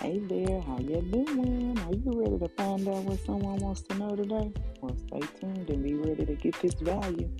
Hey there, how you doing? Are you ready to find out what someone wants to know today? Well, stay tuned and be ready to get this value.